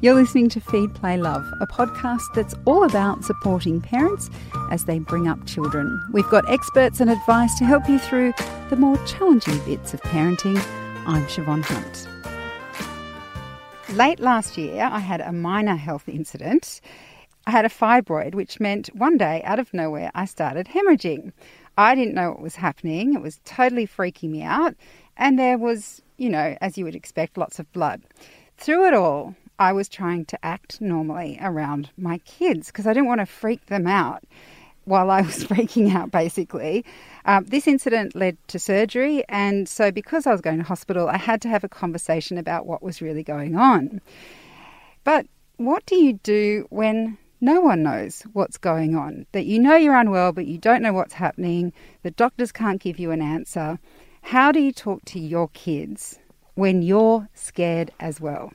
You're listening to Feed, Play, Love, a podcast that's all about supporting parents as they bring up children. We've got experts and advice to help you through the more challenging bits of parenting. I'm Siobhan Hunt. Late last year, I had a minor health incident. I had a fibroid, which meant one day, out of nowhere, I started hemorrhaging. I didn't know what was happening. It was totally freaking me out. And there was, you know, as you would expect, lots of blood. Through it all, I was trying to act normally around my kids because I didn't want to freak them out while I was freaking out, basically. Um, this incident led to surgery, and so because I was going to hospital, I had to have a conversation about what was really going on. But what do you do when no one knows what's going on? That you know you're unwell, but you don't know what's happening, the doctors can't give you an answer. How do you talk to your kids when you're scared as well?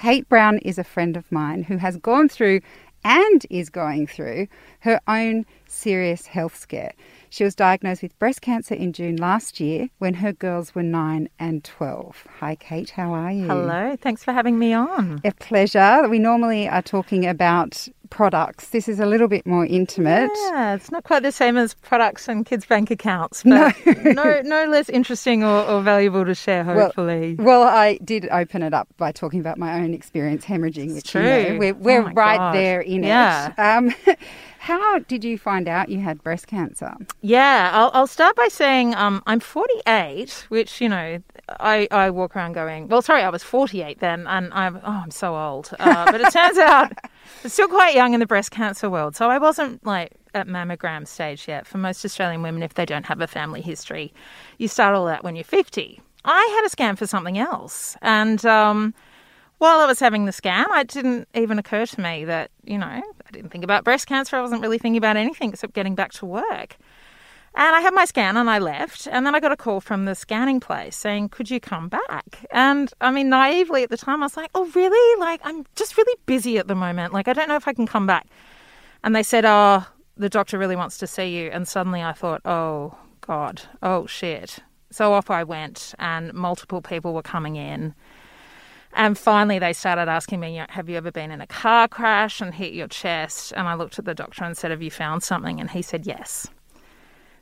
Kate Brown is a friend of mine who has gone through and is going through her own serious health scare. She was diagnosed with breast cancer in June last year when her girls were 9 and 12. Hi, Kate, how are you? Hello, thanks for having me on. A pleasure. We normally are talking about products. This is a little bit more intimate. Yeah, it's not quite the same as products and kids' bank accounts, but no, no, no less interesting or, or, valuable to share, hopefully. Well, well, I did open it up by talking about my own experience hemorrhaging, which true. You know, we're, we're oh right God. there in yeah. it. Um, how did you find out you had breast cancer? Yeah, I'll, I'll start by saying um, I'm 48, which, you know, I, I walk around going, well, sorry, I was 48 then, and I'm, oh, I'm so old. Uh, but it turns out I'm still quite young in the breast cancer world. So I wasn't like at mammogram stage yet. For most Australian women, if they don't have a family history, you start all that when you're 50. I had a scan for something else. And um, while I was having the scan, it didn't even occur to me that, you know, I didn't think about breast cancer. I wasn't really thinking about anything except getting back to work. And I had my scan and I left. And then I got a call from the scanning place saying, Could you come back? And I mean, naively at the time, I was like, Oh, really? Like, I'm just really busy at the moment. Like, I don't know if I can come back. And they said, Oh, the doctor really wants to see you. And suddenly I thought, Oh, God. Oh, shit. So off I went, and multiple people were coming in. And finally, they started asking me, Have you ever been in a car crash and hit your chest? And I looked at the doctor and said, Have you found something? And he said, Yes.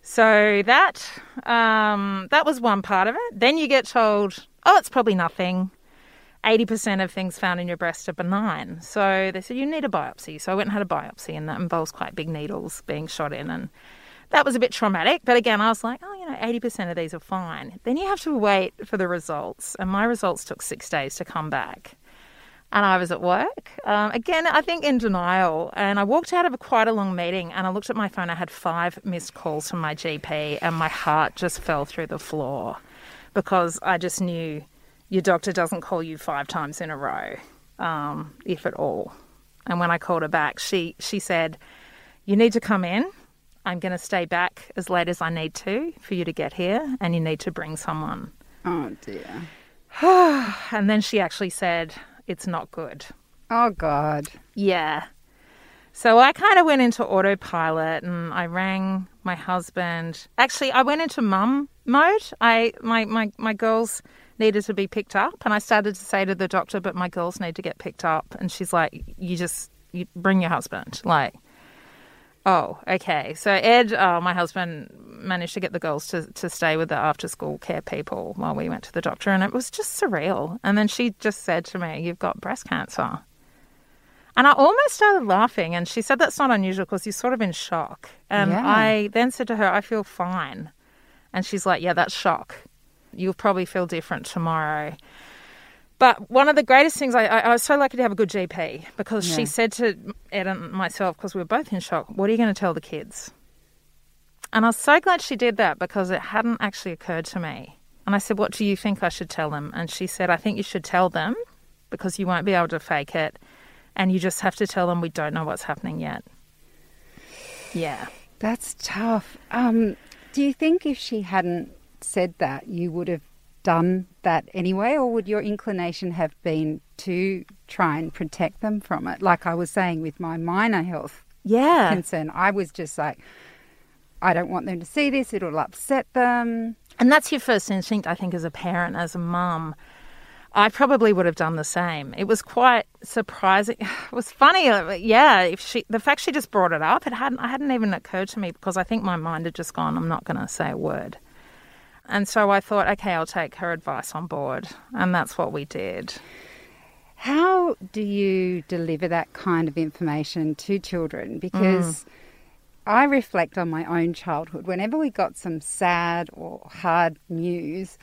So that um, that was one part of it. Then you get told, oh, it's probably nothing. 80% of things found in your breast are benign. So they said, you need a biopsy. So I went and had a biopsy, and that involves quite big needles being shot in. And that was a bit traumatic. But again, I was like, oh, you know, 80% of these are fine. Then you have to wait for the results. And my results took six days to come back and I was at work. Um, again, I think in denial. And I walked out of a, quite a long meeting and I looked at my phone. I had five missed calls from my GP, and my heart just fell through the floor because I just knew your doctor doesn't call you five times in a row, um, if at all. And when I called her back, she, she said, You need to come in. I'm going to stay back as late as I need to for you to get here, and you need to bring someone. Oh, dear. and then she actually said, it's not good. Oh, God. Yeah. So I kind of went into autopilot and I rang my husband. Actually, I went into mum mode. I my, my, my girls needed to be picked up and I started to say to the doctor, but my girls need to get picked up and she's like, You just you bring your husband. Like Oh, okay. So Ed, uh, my husband, managed to get the girls to, to stay with the after school care people while we went to the doctor, and it was just surreal. And then she just said to me, You've got breast cancer. And I almost started laughing, and she said that's not unusual because you're sort of in shock. And Yeah. I then said to her, I feel fine. And she's like, Yeah, that's shock. You'll probably feel different tomorrow. But one of the greatest things, I, I, I was so lucky to have a good GP because Yeah. she said to Ed and myself, because we were both in shock, What are you going to tell the kids? And I was so glad she did that because it hadn't actually occurred to me. And I said, What do you think I should tell them? And she said, I think you should tell them because you won't be able to fake it. And you just have to tell them we don't know what's happening yet. Yeah. That's tough. Um, do you think if she hadn't said that, you would have done that anyway, or would your inclination have been to try and protect them from it? Like I was saying with my minor health Yeah. concern, I was just like, I don't want them to see this, it'll upset them. And that's your first instinct, I think, as a parent, as a mum. I probably would have done the same. It was quite surprising. It was funny, uh, yeah. If she, the fact she just brought it up, it hadn't, it hadn't even occurred to me because I think my mind had just gone. I'm not going to say a word. And so I thought, okay, I'll take her advice on board, and that's what we did. How do you deliver that kind of information to children? Because mm. I reflect on my own childhood. Whenever we got some sad or hard news,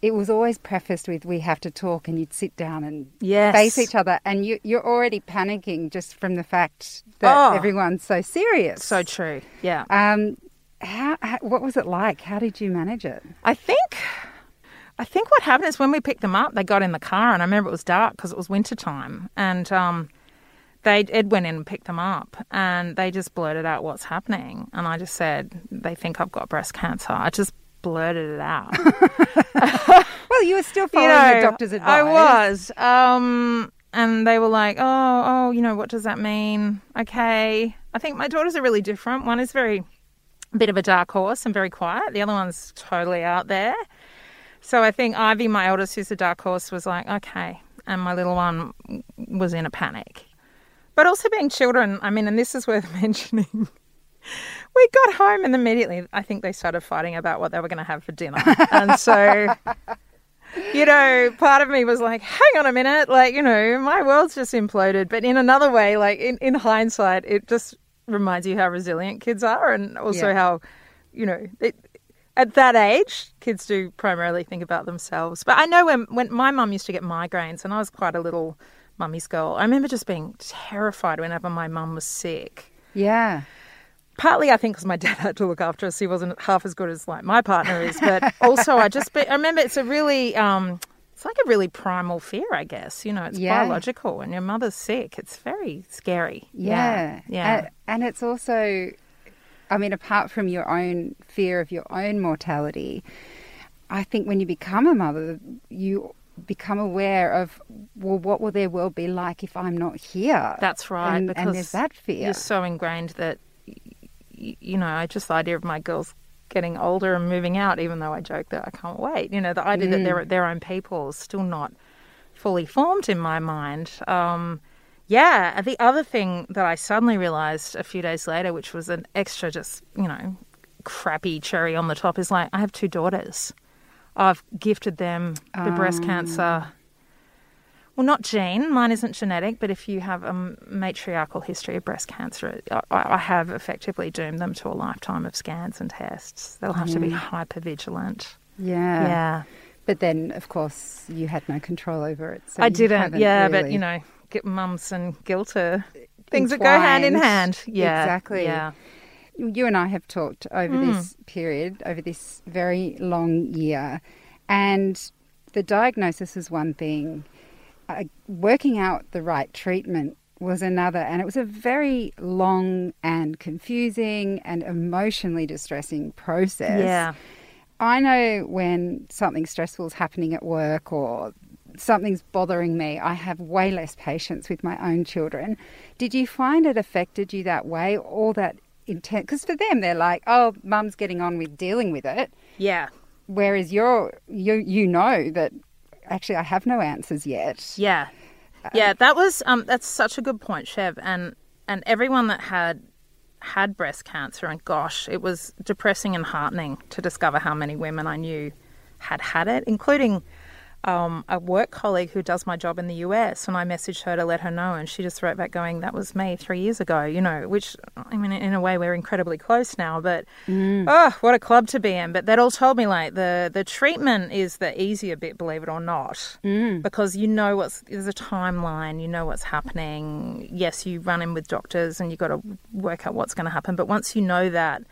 it was always prefaced with "we have to talk," and you'd sit down and yes. face each other, and you, are already panicking just from the fact that oh, everyone's so serious. So true. Yeah. Um, how, how, what was it like? How did you manage it? I think, I think what happened is when we picked them up, they got in the car, and I remember it was dark because it was winter time, and um, they Ed went in and picked them up, and they just blurted out what's happening, and I just said they think I've got breast cancer. I just blurted it out. well, you were still following you know, the doctor's advice. I was. Um, and they were like, oh, oh, you know, what does that mean? Okay. I think my daughters are really different. One is very, bit of a dark horse and very quiet. The other one's totally out there. So I think Ivy, my eldest, who's a dark horse, was like, okay. And my little one was in a panic. But also being children, I mean, and this is worth mentioning we got home and immediately I think they started fighting about what they were going to have for dinner. and so, you know, part of me was like, hang on a minute, like, you know, my world's just imploded. But in another way, like in, in hindsight, it just reminds you how resilient kids are and also yeah. how, you know, it, at that age, kids do primarily think about themselves. But I know when, when my mum used to get migraines and I was quite a little mummy's girl, I remember just being terrified whenever my mum was sick. Yeah partly I think because my dad had to look after us. He wasn't half as good as like my partner is, but also I just I remember it's a really um, it's like a really primal fear, I guess. You know, it's yeah. biological. and your mother's sick, it's very scary. Yeah, yeah, yeah. And, and it's also, I mean, apart from your own fear of your own mortality, I think when you become a mother, you become aware of well what will their world be like if i'm not here that's right and, and there's that fear you're so ingrained that you know, I just the idea of my girls getting older and moving out, even though I joke that I can't wait. You know, the idea mm. that they're their own people is still not fully formed in my mind. Um, yeah, the other thing that I suddenly realized a few days later, which was an extra, just you know, crappy cherry on the top, is like I have two daughters. I've gifted them the um. breast cancer well, not gene. Mine isn't genetic, but if you have a matriarchal history of breast cancer, I, have effectively doomed them to a lifetime of scans and tests. They'll have to be hyper vigilant. Yeah. Yeah. But then, of course, you had no control over it. So I didn't. Yeah, really... but you know, get mums and guilt are things that go hand in hand. Yeah. Exactly. Yeah. You and I have talked over mm. this period, over this very long year, and the diagnosis is one thing Uh, working out the right treatment was another, and it was a very long and confusing and emotionally distressing process. Yeah. I know when something stressful is happening at work or something's bothering me, I have way less patience with my own children. Did you find it affected you that way? All that intent? Because for them, they're like, oh, mum's getting on with dealing with it. Yeah. Whereas you're, you, you know that actually I have no answers yet. Yeah, um, yeah, that was um, that's such a good point, Chev, and and everyone that had had breast cancer, and gosh, it was depressing and heartening to discover how many women I knew had had it, including um, a work colleague who does my job in the US, and I messaged her to let her know, and she just wrote back going, "That was me three years ago," you know. Which I mean, in a way, we're incredibly close now, but mm. oh, what a club to be in! But that all told me like the the treatment is the easier bit, believe it or not, mm. because you know what's there's a timeline, you know what's happening. Yes, you run in with doctors, and you got to work out what's going to happen. But once you know that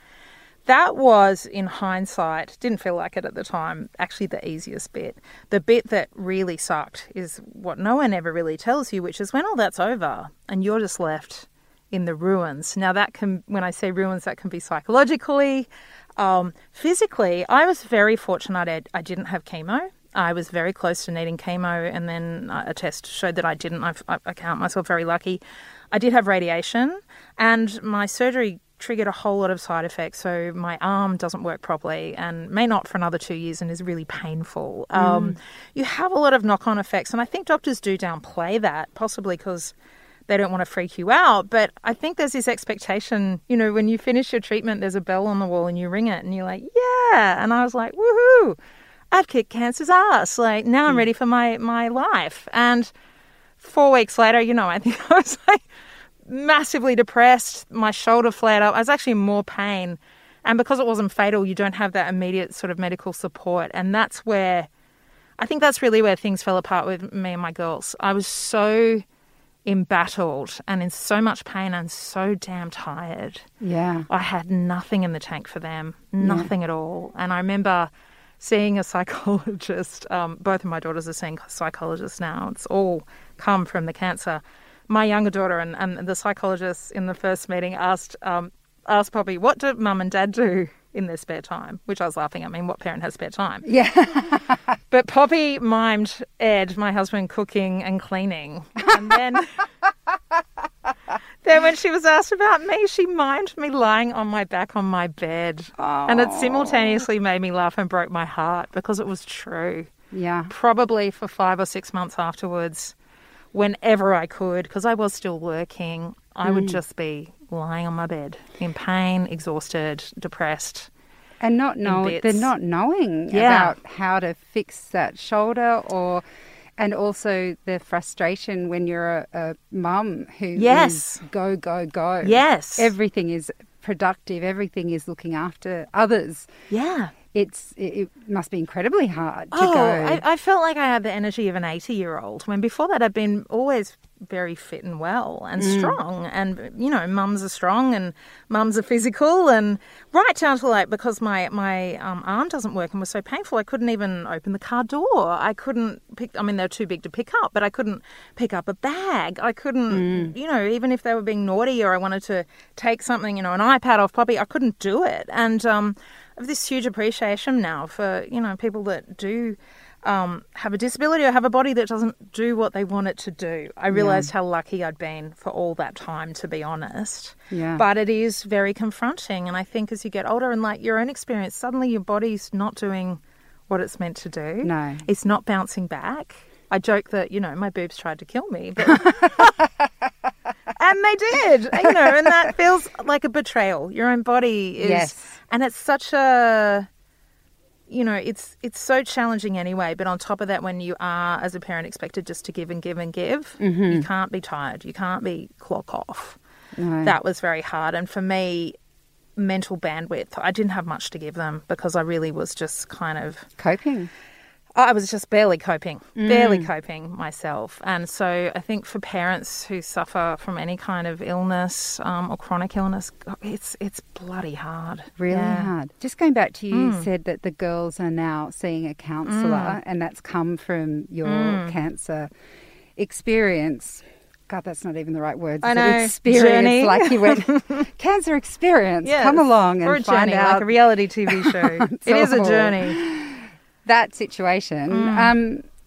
that was, in hindsight, didn't feel like it at the time, actually the easiest bit. The bit that really sucked is what no one ever really tells you, which is when all that's over and you're just left in the ruins. Now, that can, when I say ruins, that can be psychologically, um, physically. I was very fortunate I, I didn't have chemo. I was very close to needing chemo, and then a test showed that I didn't. I, I count myself very lucky. I did have radiation, and my surgery triggered a whole lot of side effects. So my arm doesn't work properly and may not for another two years and is really painful. Um, you have a lot of knock on effects. And I think doctors do downplay that, possibly because they don't want to freak you out. But I think there's this expectation, you know, when you finish your treatment, there's a bell on the wall and you ring it and you're like, yeah. And I was like, woohoo, I've kicked cancer's ass. Like now I'm ready for my, my life. And four weeks later, you know, I think I was like massively depressed. My shoulder flared up. I was actually in more pain. And because it wasn't fatal, you don't have that immediate sort of medical support. And that's where I think that's really where things fell apart with me and my girls. I was so embattled and in so much pain and so damn tired. Yeah. I had nothing in the tank for them, nothing at all. And I remember seeing a psychologist. Um, both of my daughters are seeing psychologists now. It's all come from the cancer. My younger daughter and, and the psychologist in the first meeting asked um, asked Poppy, "What do mum and dad do in their spare time?" Which I was laughing. I mean, what parent has spare time? Yeah. But Poppy mimed Ed, my husband, cooking and cleaning. And then, then when she was asked about me, she mimed me lying on my back on my bed. And it simultaneously made me laugh and broke my heart because it was true. yeah. Probably for five or six months afterwards, whenever I could, because I was still working, I would mm. just be lying on my bed in pain, exhausted, depressed. And not know they're not knowing Yeah. about how to fix that shoulder or and also the frustration when you're a, a mum who is Yes. go go go. Yes. Everything is productive, everything is looking after others. yeah. It's it, must be incredibly hard to Oh, go. I, I felt like I had the energy of an 80 year old when before that I'd been always very fit and well and Mm. strong. And, you know, mums are strong and mums are physical. And right down to like, because my, my um, arm doesn't work and was so painful, I couldn't even open the car door. I couldn't pick, I mean, they're too big to pick up, but I couldn't pick up a bag. I couldn't, Mm. you know, even if they were being naughty or I wanted to take something, you know, an iPad off Poppy, I couldn't do it. And, um, I have this huge appreciation now for you know people that do um, have a disability or have a body that doesn't do what they want it to do. I realised how lucky I'd been for all that time, to be honest. Yeah. But it is very confronting, and I think as you get older and like your own experience, suddenly your body's not doing what it's meant to do. No. it's not bouncing back. I joke that you know my boobs tried to kill me, but and they did, you know, and that feels like a betrayal. Your own body is, Yes. and it's such a, you know, it's it's so challenging anyway. But on top of that, when you are as a parent expected just to give and give and give, mm-hmm. you can't be tired. You can't be clock off. No. That was very hard, and for me, mental bandwidth, I didn't have much to give them because I really was just kind of coping. I was just barely coping, barely coping myself. And so I think for parents who suffer from any kind of illness um, or chronic illness, it's it's bloody hard. Really Yeah. Mm. hard. Just going back to you you said that the girls are now seeing a counsellor and that's come from your Mm. cancer experience. God, that's not even the right words. I know. Experience, Journey. like you went, cancer experience. Yes. Come along or and a find journey, out like a reality TV show. it is a journey. That situation. Mm. Um,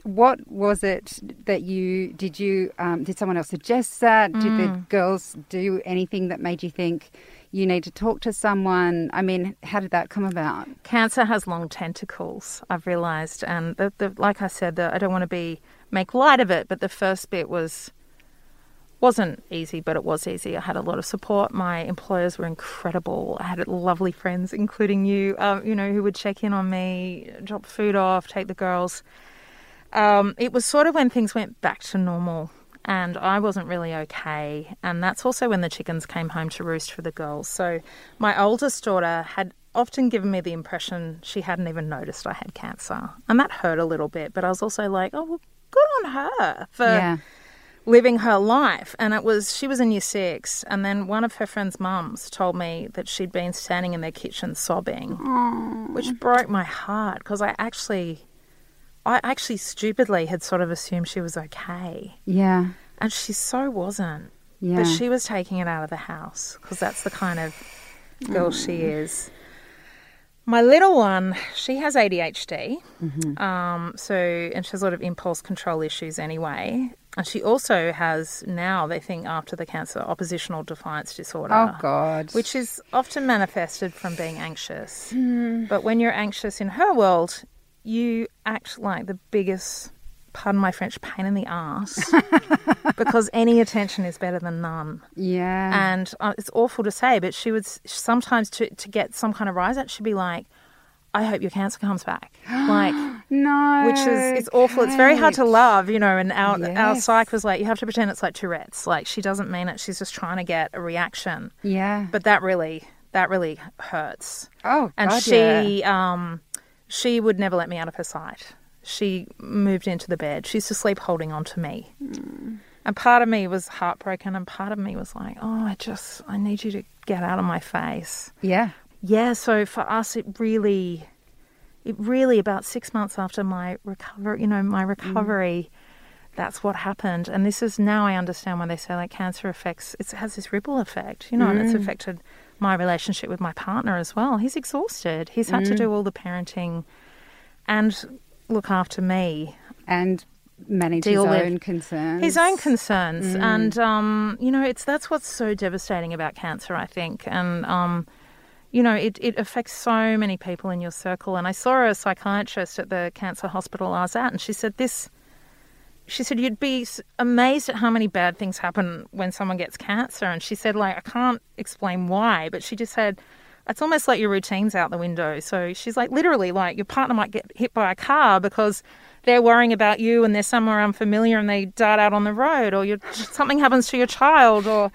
what was it that you did? You um, did someone else suggest that? Did the Mm. girls do anything that made you think you need to talk to someone? I mean, how did that come about? Cancer has long tentacles. I've realised, and the, the, like I said, the, I don't want to be make light of it, but the first bit was wasn't easy, but it was easy. I had a lot of support. My employers were incredible. I had lovely friends, including you, um, you know, who would check in on me, drop food off, take the girls. Um, it was sort of when things went back to normal, and I wasn't really okay. And that's also when the chickens came home to roost for the girls. So my oldest daughter had often given me the impression she hadn't even noticed I had cancer, and that hurt a little bit. But I was also like, oh, well, good on her for yeah, living her life. And it was, she was in year six. And then one of her friend's mums told me that she'd been standing in their kitchen sobbing, which broke my heart because I actually, I actually stupidly had sort of assumed she was okay. yeah, And she so wasn't. yeah. But she was taking it out of the house because that's the kind of girl she is. My little one, she has ADHD. Um, so, and she has a lot of impulse control issues anyway. And she also has now, they think, after the cancer, oppositional defiance disorder. Oh, God. Which is often manifested from being anxious. But when you're anxious in her world, you act like the biggest, pardon my French, pain in the ass because any attention is better than none. Yeah. And uh, it's awful to say, but she would sometimes to, to get some kind of rise out, she'd be like, I hope your cancer comes back. Like, no. which is it's awful. It's very hard to love, you know. And our our Yes. psych was like, you have to pretend it's like Tourette's. Like she doesn't mean it. She's just trying to get a reaction. Yeah. But that really that really hurts. oh, And God, yeah. she um she would never let me out of her sight. She moved into the bed. She used to sleep holding on to me. Hmm. And part of me was heartbroken, and part of me was like, "Oh, I just, I need you to get out of my face." Yeah. Yeah, so for us, it really, it really about six months after my recovery, you know, my recovery, that's what happened. And this is now I understand when they say like cancer affects, it has this ripple effect, you know, and it's affected my relationship with my partner as well. He's exhausted. He's had to do all the parenting and look after me And manage Deal his own concerns. his own concerns and um, you know it's that's what's so devastating about cancer i think and um, you know it, it affects so many people in your circle. And i saw a psychiatrist at the cancer hospital i was at and she said this she said you'd be amazed at how many bad things happen when someone gets cancer. And she said like i can't explain why but she just said it's almost like your routine's out the window. So she's like literally like your partner might get hit by a car because they're worrying about you and they're somewhere unfamiliar and they dart out on the road or something happens to your child or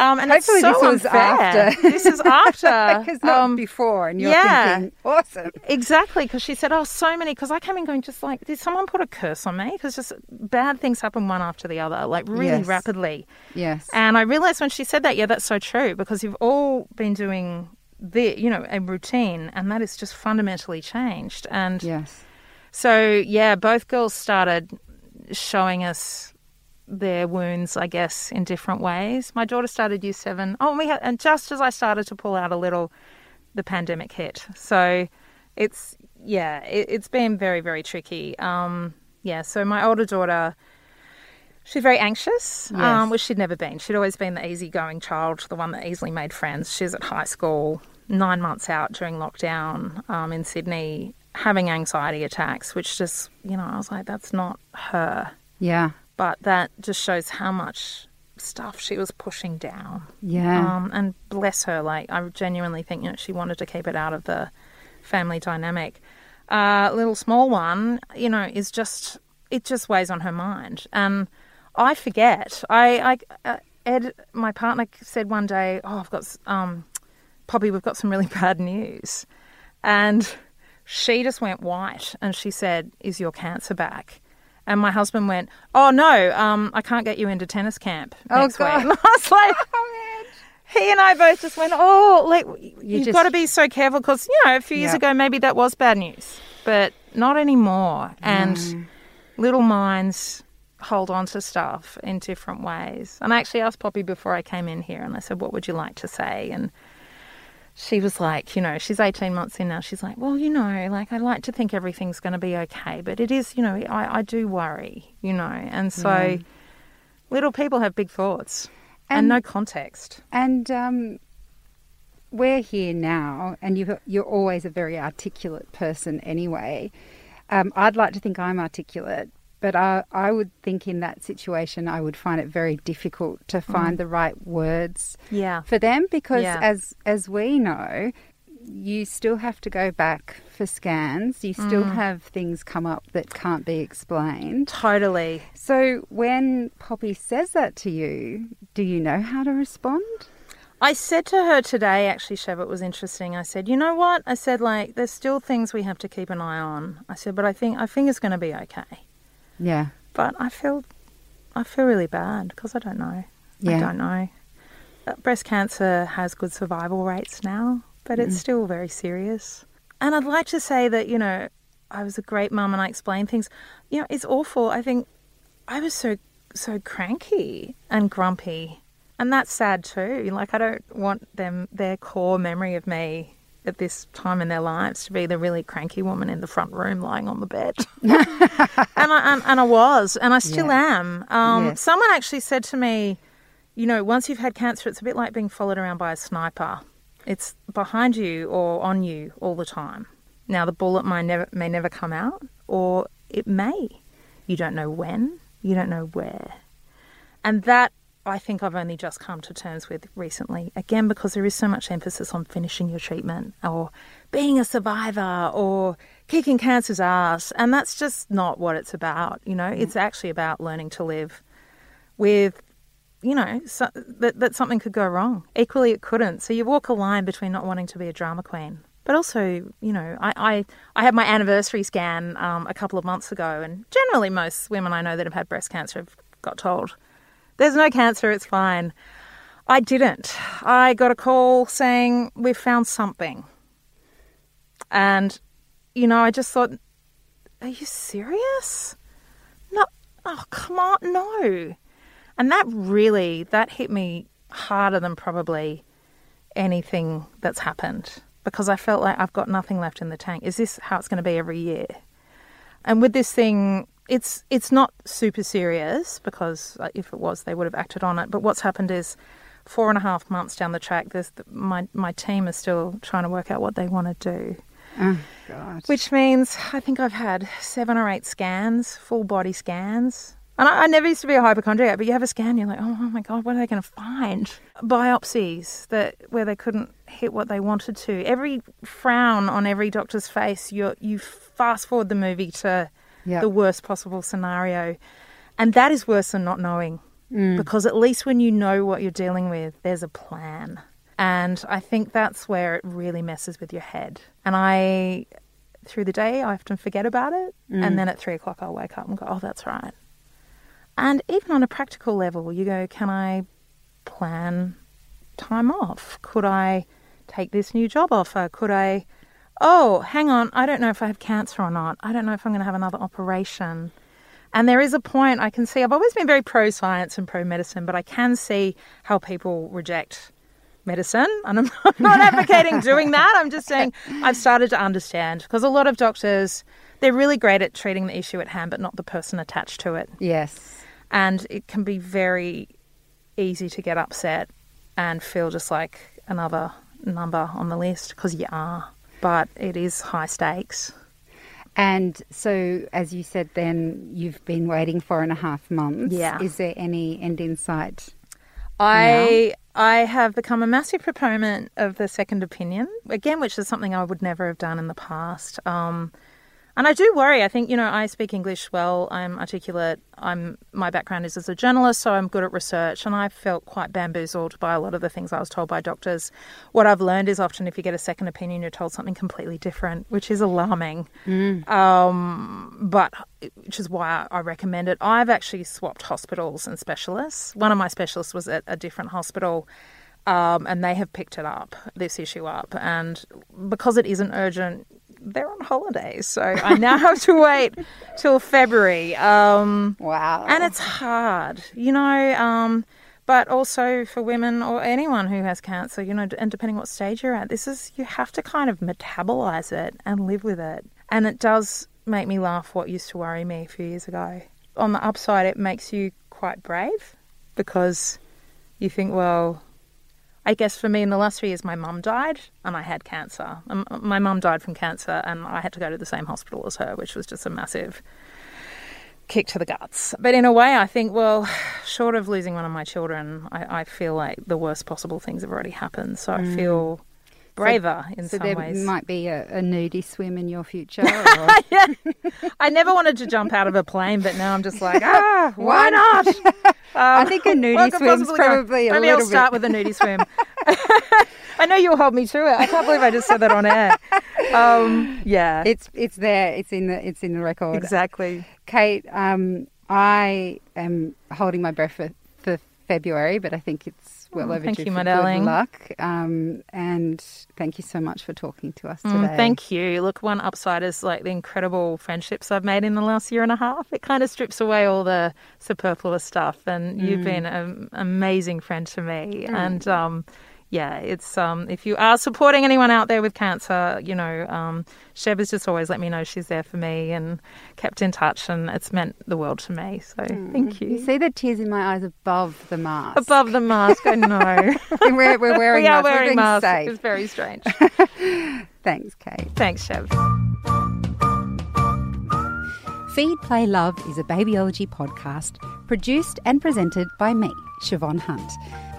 um, and Hopefully it's so this was unfair. after. this is after Because not Um, before, and you're yeah. thinking, awesome. Exactly, because she said, "Oh, so many." Because I came in going, just like, did someone put a curse on me? Because just bad things happen one after the other, like really Yes. rapidly. Yes. And I realized when she said that, yeah, that's so true. Because you've all been doing the, you know, a routine, and that is just fundamentally changed. And yes. so, yeah, both girls started showing us their wounds, I guess, in different ways. My daughter started year seven. Oh, and we had, and just as I started to pull out a little, the pandemic hit. So it's, yeah, it, it's been very, very tricky. Um, yeah, so my older daughter, she's very anxious, Yes. um, which she'd never been. She'd always been the easygoing child, the one that easily made friends. She's at high school, nine months out during lockdown um, in Sydney, having anxiety attacks, which just, you know, I was like, that's not her. Yeah. But that just shows how much stuff she was pushing down. Yeah. Um, and bless her, like I genuinely think you know she wanted to keep it out of the family dynamic. Uh, little small one, you know, is just it just weighs on her mind, and I forget. I, I uh, Ed, my partner, said one day, "Oh, I've got um, Poppy, we've got some really bad news," and she just went white, and she said, "Is your cancer back?" And my husband went, "Oh no, um, I can't get you into tennis camp Oh, next God. week." And I was like, he and I both just went, "Oh, like you've just- got to be so careful because you know a few years Yeah. ago maybe that was bad news, but not anymore." And little minds hold on to stuff in different ways. And I actually asked Poppy before I came in here, and I said, "What would you like to say?" And she was like, you know, she's 18 months in now. She's like, well, you know, like I like to think everything's going to be okay, but it is, you know, I, I do worry, you know. And so Yeah. little people have big thoughts and, And- no context. And um, we're here now, and you you're always a very articulate person anyway. Um, I'd like to think I'm articulate, but I, I would think in that situation I would find it very difficult to mm. find the right words Yeah. for them because, Yeah. as as we know, you still have to go back for scans. You still mm. have things come up that can't be explained. Totally. So when Poppy says that to you, do you know how to respond? I said to her today, actually, Chev, it was interesting. I said, you know what? I said, like, there's still things we have to keep an eye on. I said, but I think I think it's going to be okay. Yeah. But I feel, I feel really bad because I don't know. Yeah. I don't know. Uh, Breast cancer has good survival rates now, but it's still very serious. And I'd like to say that you know, I was a great mum and I explained things. You know, it's awful. I think I was so so cranky and grumpy, and that's sad too. Like I don't want them their core memory of me at this time in their lives to be the really cranky woman in the front room lying on the bed. and, I, and, and I was, and I still Yeah. am. Um, Yes. Someone actually said to me, you know, once you've had cancer, it's a bit like being followed around by a sniper. It's behind you or on you all the time. Now, the bullet may never, may never come out, or it may. You don't know when, you don't know where. And that I think I've only just come to terms with recently. Again, because there is so much emphasis on finishing your treatment or being a survivor or kicking cancer's ass. And that's just not what it's about. You know, it's actually about learning to live with, you know, so, that, that something could go wrong. Equally, it couldn't. So you walk a line between not wanting to be a drama queen. But also, you know, I, I, I had my anniversary scan um, a couple of months ago, and generally, most women I know that have had breast cancer have got told there's no cancer, it's fine. I didn't. I got a call saying we've found something. And, you know, I just thought, are you serious? No, oh, come on, no. And that really, that hit me harder than probably anything that's happened because I felt like I've got nothing left in the tank. Is this how it's going to be every year? And with this thing, it's it's not super serious because if it was, they would have acted on it. But what's happened is four and a half months down the track, my my team is still trying to work out what they want to do. Oh, God. Which means I think I've had seven or eight scans, full body scans. And I, I never used to be a hypochondriac, but you have a scan, you're like, oh, my God, what are they going to find? Biopsies that where they couldn't hit what they wanted to. Every frown on every doctor's face, you you fast forward the movie to Yep. the worst possible scenario. And that is worse than not knowing. Mm. Because at least when you know what you're dealing with, there's a plan. And I think that's where it really messes with your head. And I, through the day, I often forget about it. Mm. And then at three o'clock, I'll wake up and go, oh, that's right. And even on a practical level, you go, can I plan time off? Could I take this new job offer? Could I, oh, hang on, I don't know if I have cancer or not. I don't know if I'm going to have another operation. And there is a point I can see. I've always been very pro science and pro medicine, but I can see how people reject medicine. And I'm not advocating doing that. I'm just saying I've started to understand because a lot of doctors, they're really great at treating the issue at hand, but not the person attached to it. Yes. And it can be very easy to get upset and feel just like another number on the list because you are. But it is high stakes. And so, as you said, then you've been waiting four and a half months. Yeah. Is there any end in sight? I I have become a massive proponent of the second opinion again, which is something I would never have done in the past. Um, and I do worry. I think you know I speak English well. I'm articulate. I'm my background is as a journalist, so I'm good at research. And I felt quite bamboozled by a lot of the things I was told by doctors. What I've learned is often if you get a second opinion, you're told something completely different, which is alarming. Um, but which is why I recommend it. I've actually swapped hospitals and specialists. One of my specialists was at a different hospital. Um, and they have picked it up, this issue up. And because it isn't urgent, they're on holidays. So I now have to wait till February. Um, Wow. and it's hard, you know. Um, but also for women or anyone who has cancer, you know, and depending what stage you're at, this is you have to kind of metabolize it and live with it. And it does make me laugh what used to worry me a few years ago. On the upside, it makes you quite brave because you think, well, I guess for me in the last three years, my mum died and I had cancer. Um, my mum died from cancer and I had to go to the same hospital as her, which was just a massive kick to the guts. But in a way, I think, well, short of losing one of my children, I, I feel like the worst possible things have already happened. So I feel braver in so some there ways. might be a, a nudie swim in your future. Yeah. I never wanted to jump out of a plane, but now I'm just like, ah, why not? Um, I think a nudie could swim's possibly go- probably a Maybe little I'll start bit- with a nudie swim. I know you'll hold me to it. I can't believe I just said that on air. Um, yeah, It's it's there. It's in the it's in the record. exactly. Kate, um, I am holding my breath for, for February, but I think it's well Oh, overdue thank you, for my good luck. Um, and thank you so much for talking to us today. Mm, thank you. Look, one upside is like the incredible friendships I've made in the last year and a half. It kind of strips away all the superfluous stuff, and you've been an amazing friend to me. And um, yeah, it's um, if you are supporting anyone out there with cancer, you know, um, Sheb has just always let me know she's there for me and kept in touch, and it's meant the world to me. So thank you. You see the tears in my eyes above the mask. Above the mask, I know. we're, we're wearing we are masks. We're wearing masks. safe. It's very strange. Thanks, Kate. Thanks, Sheb. Feed, Play, Love is a babyology podcast produced and presented by me, Siobhan Hunt.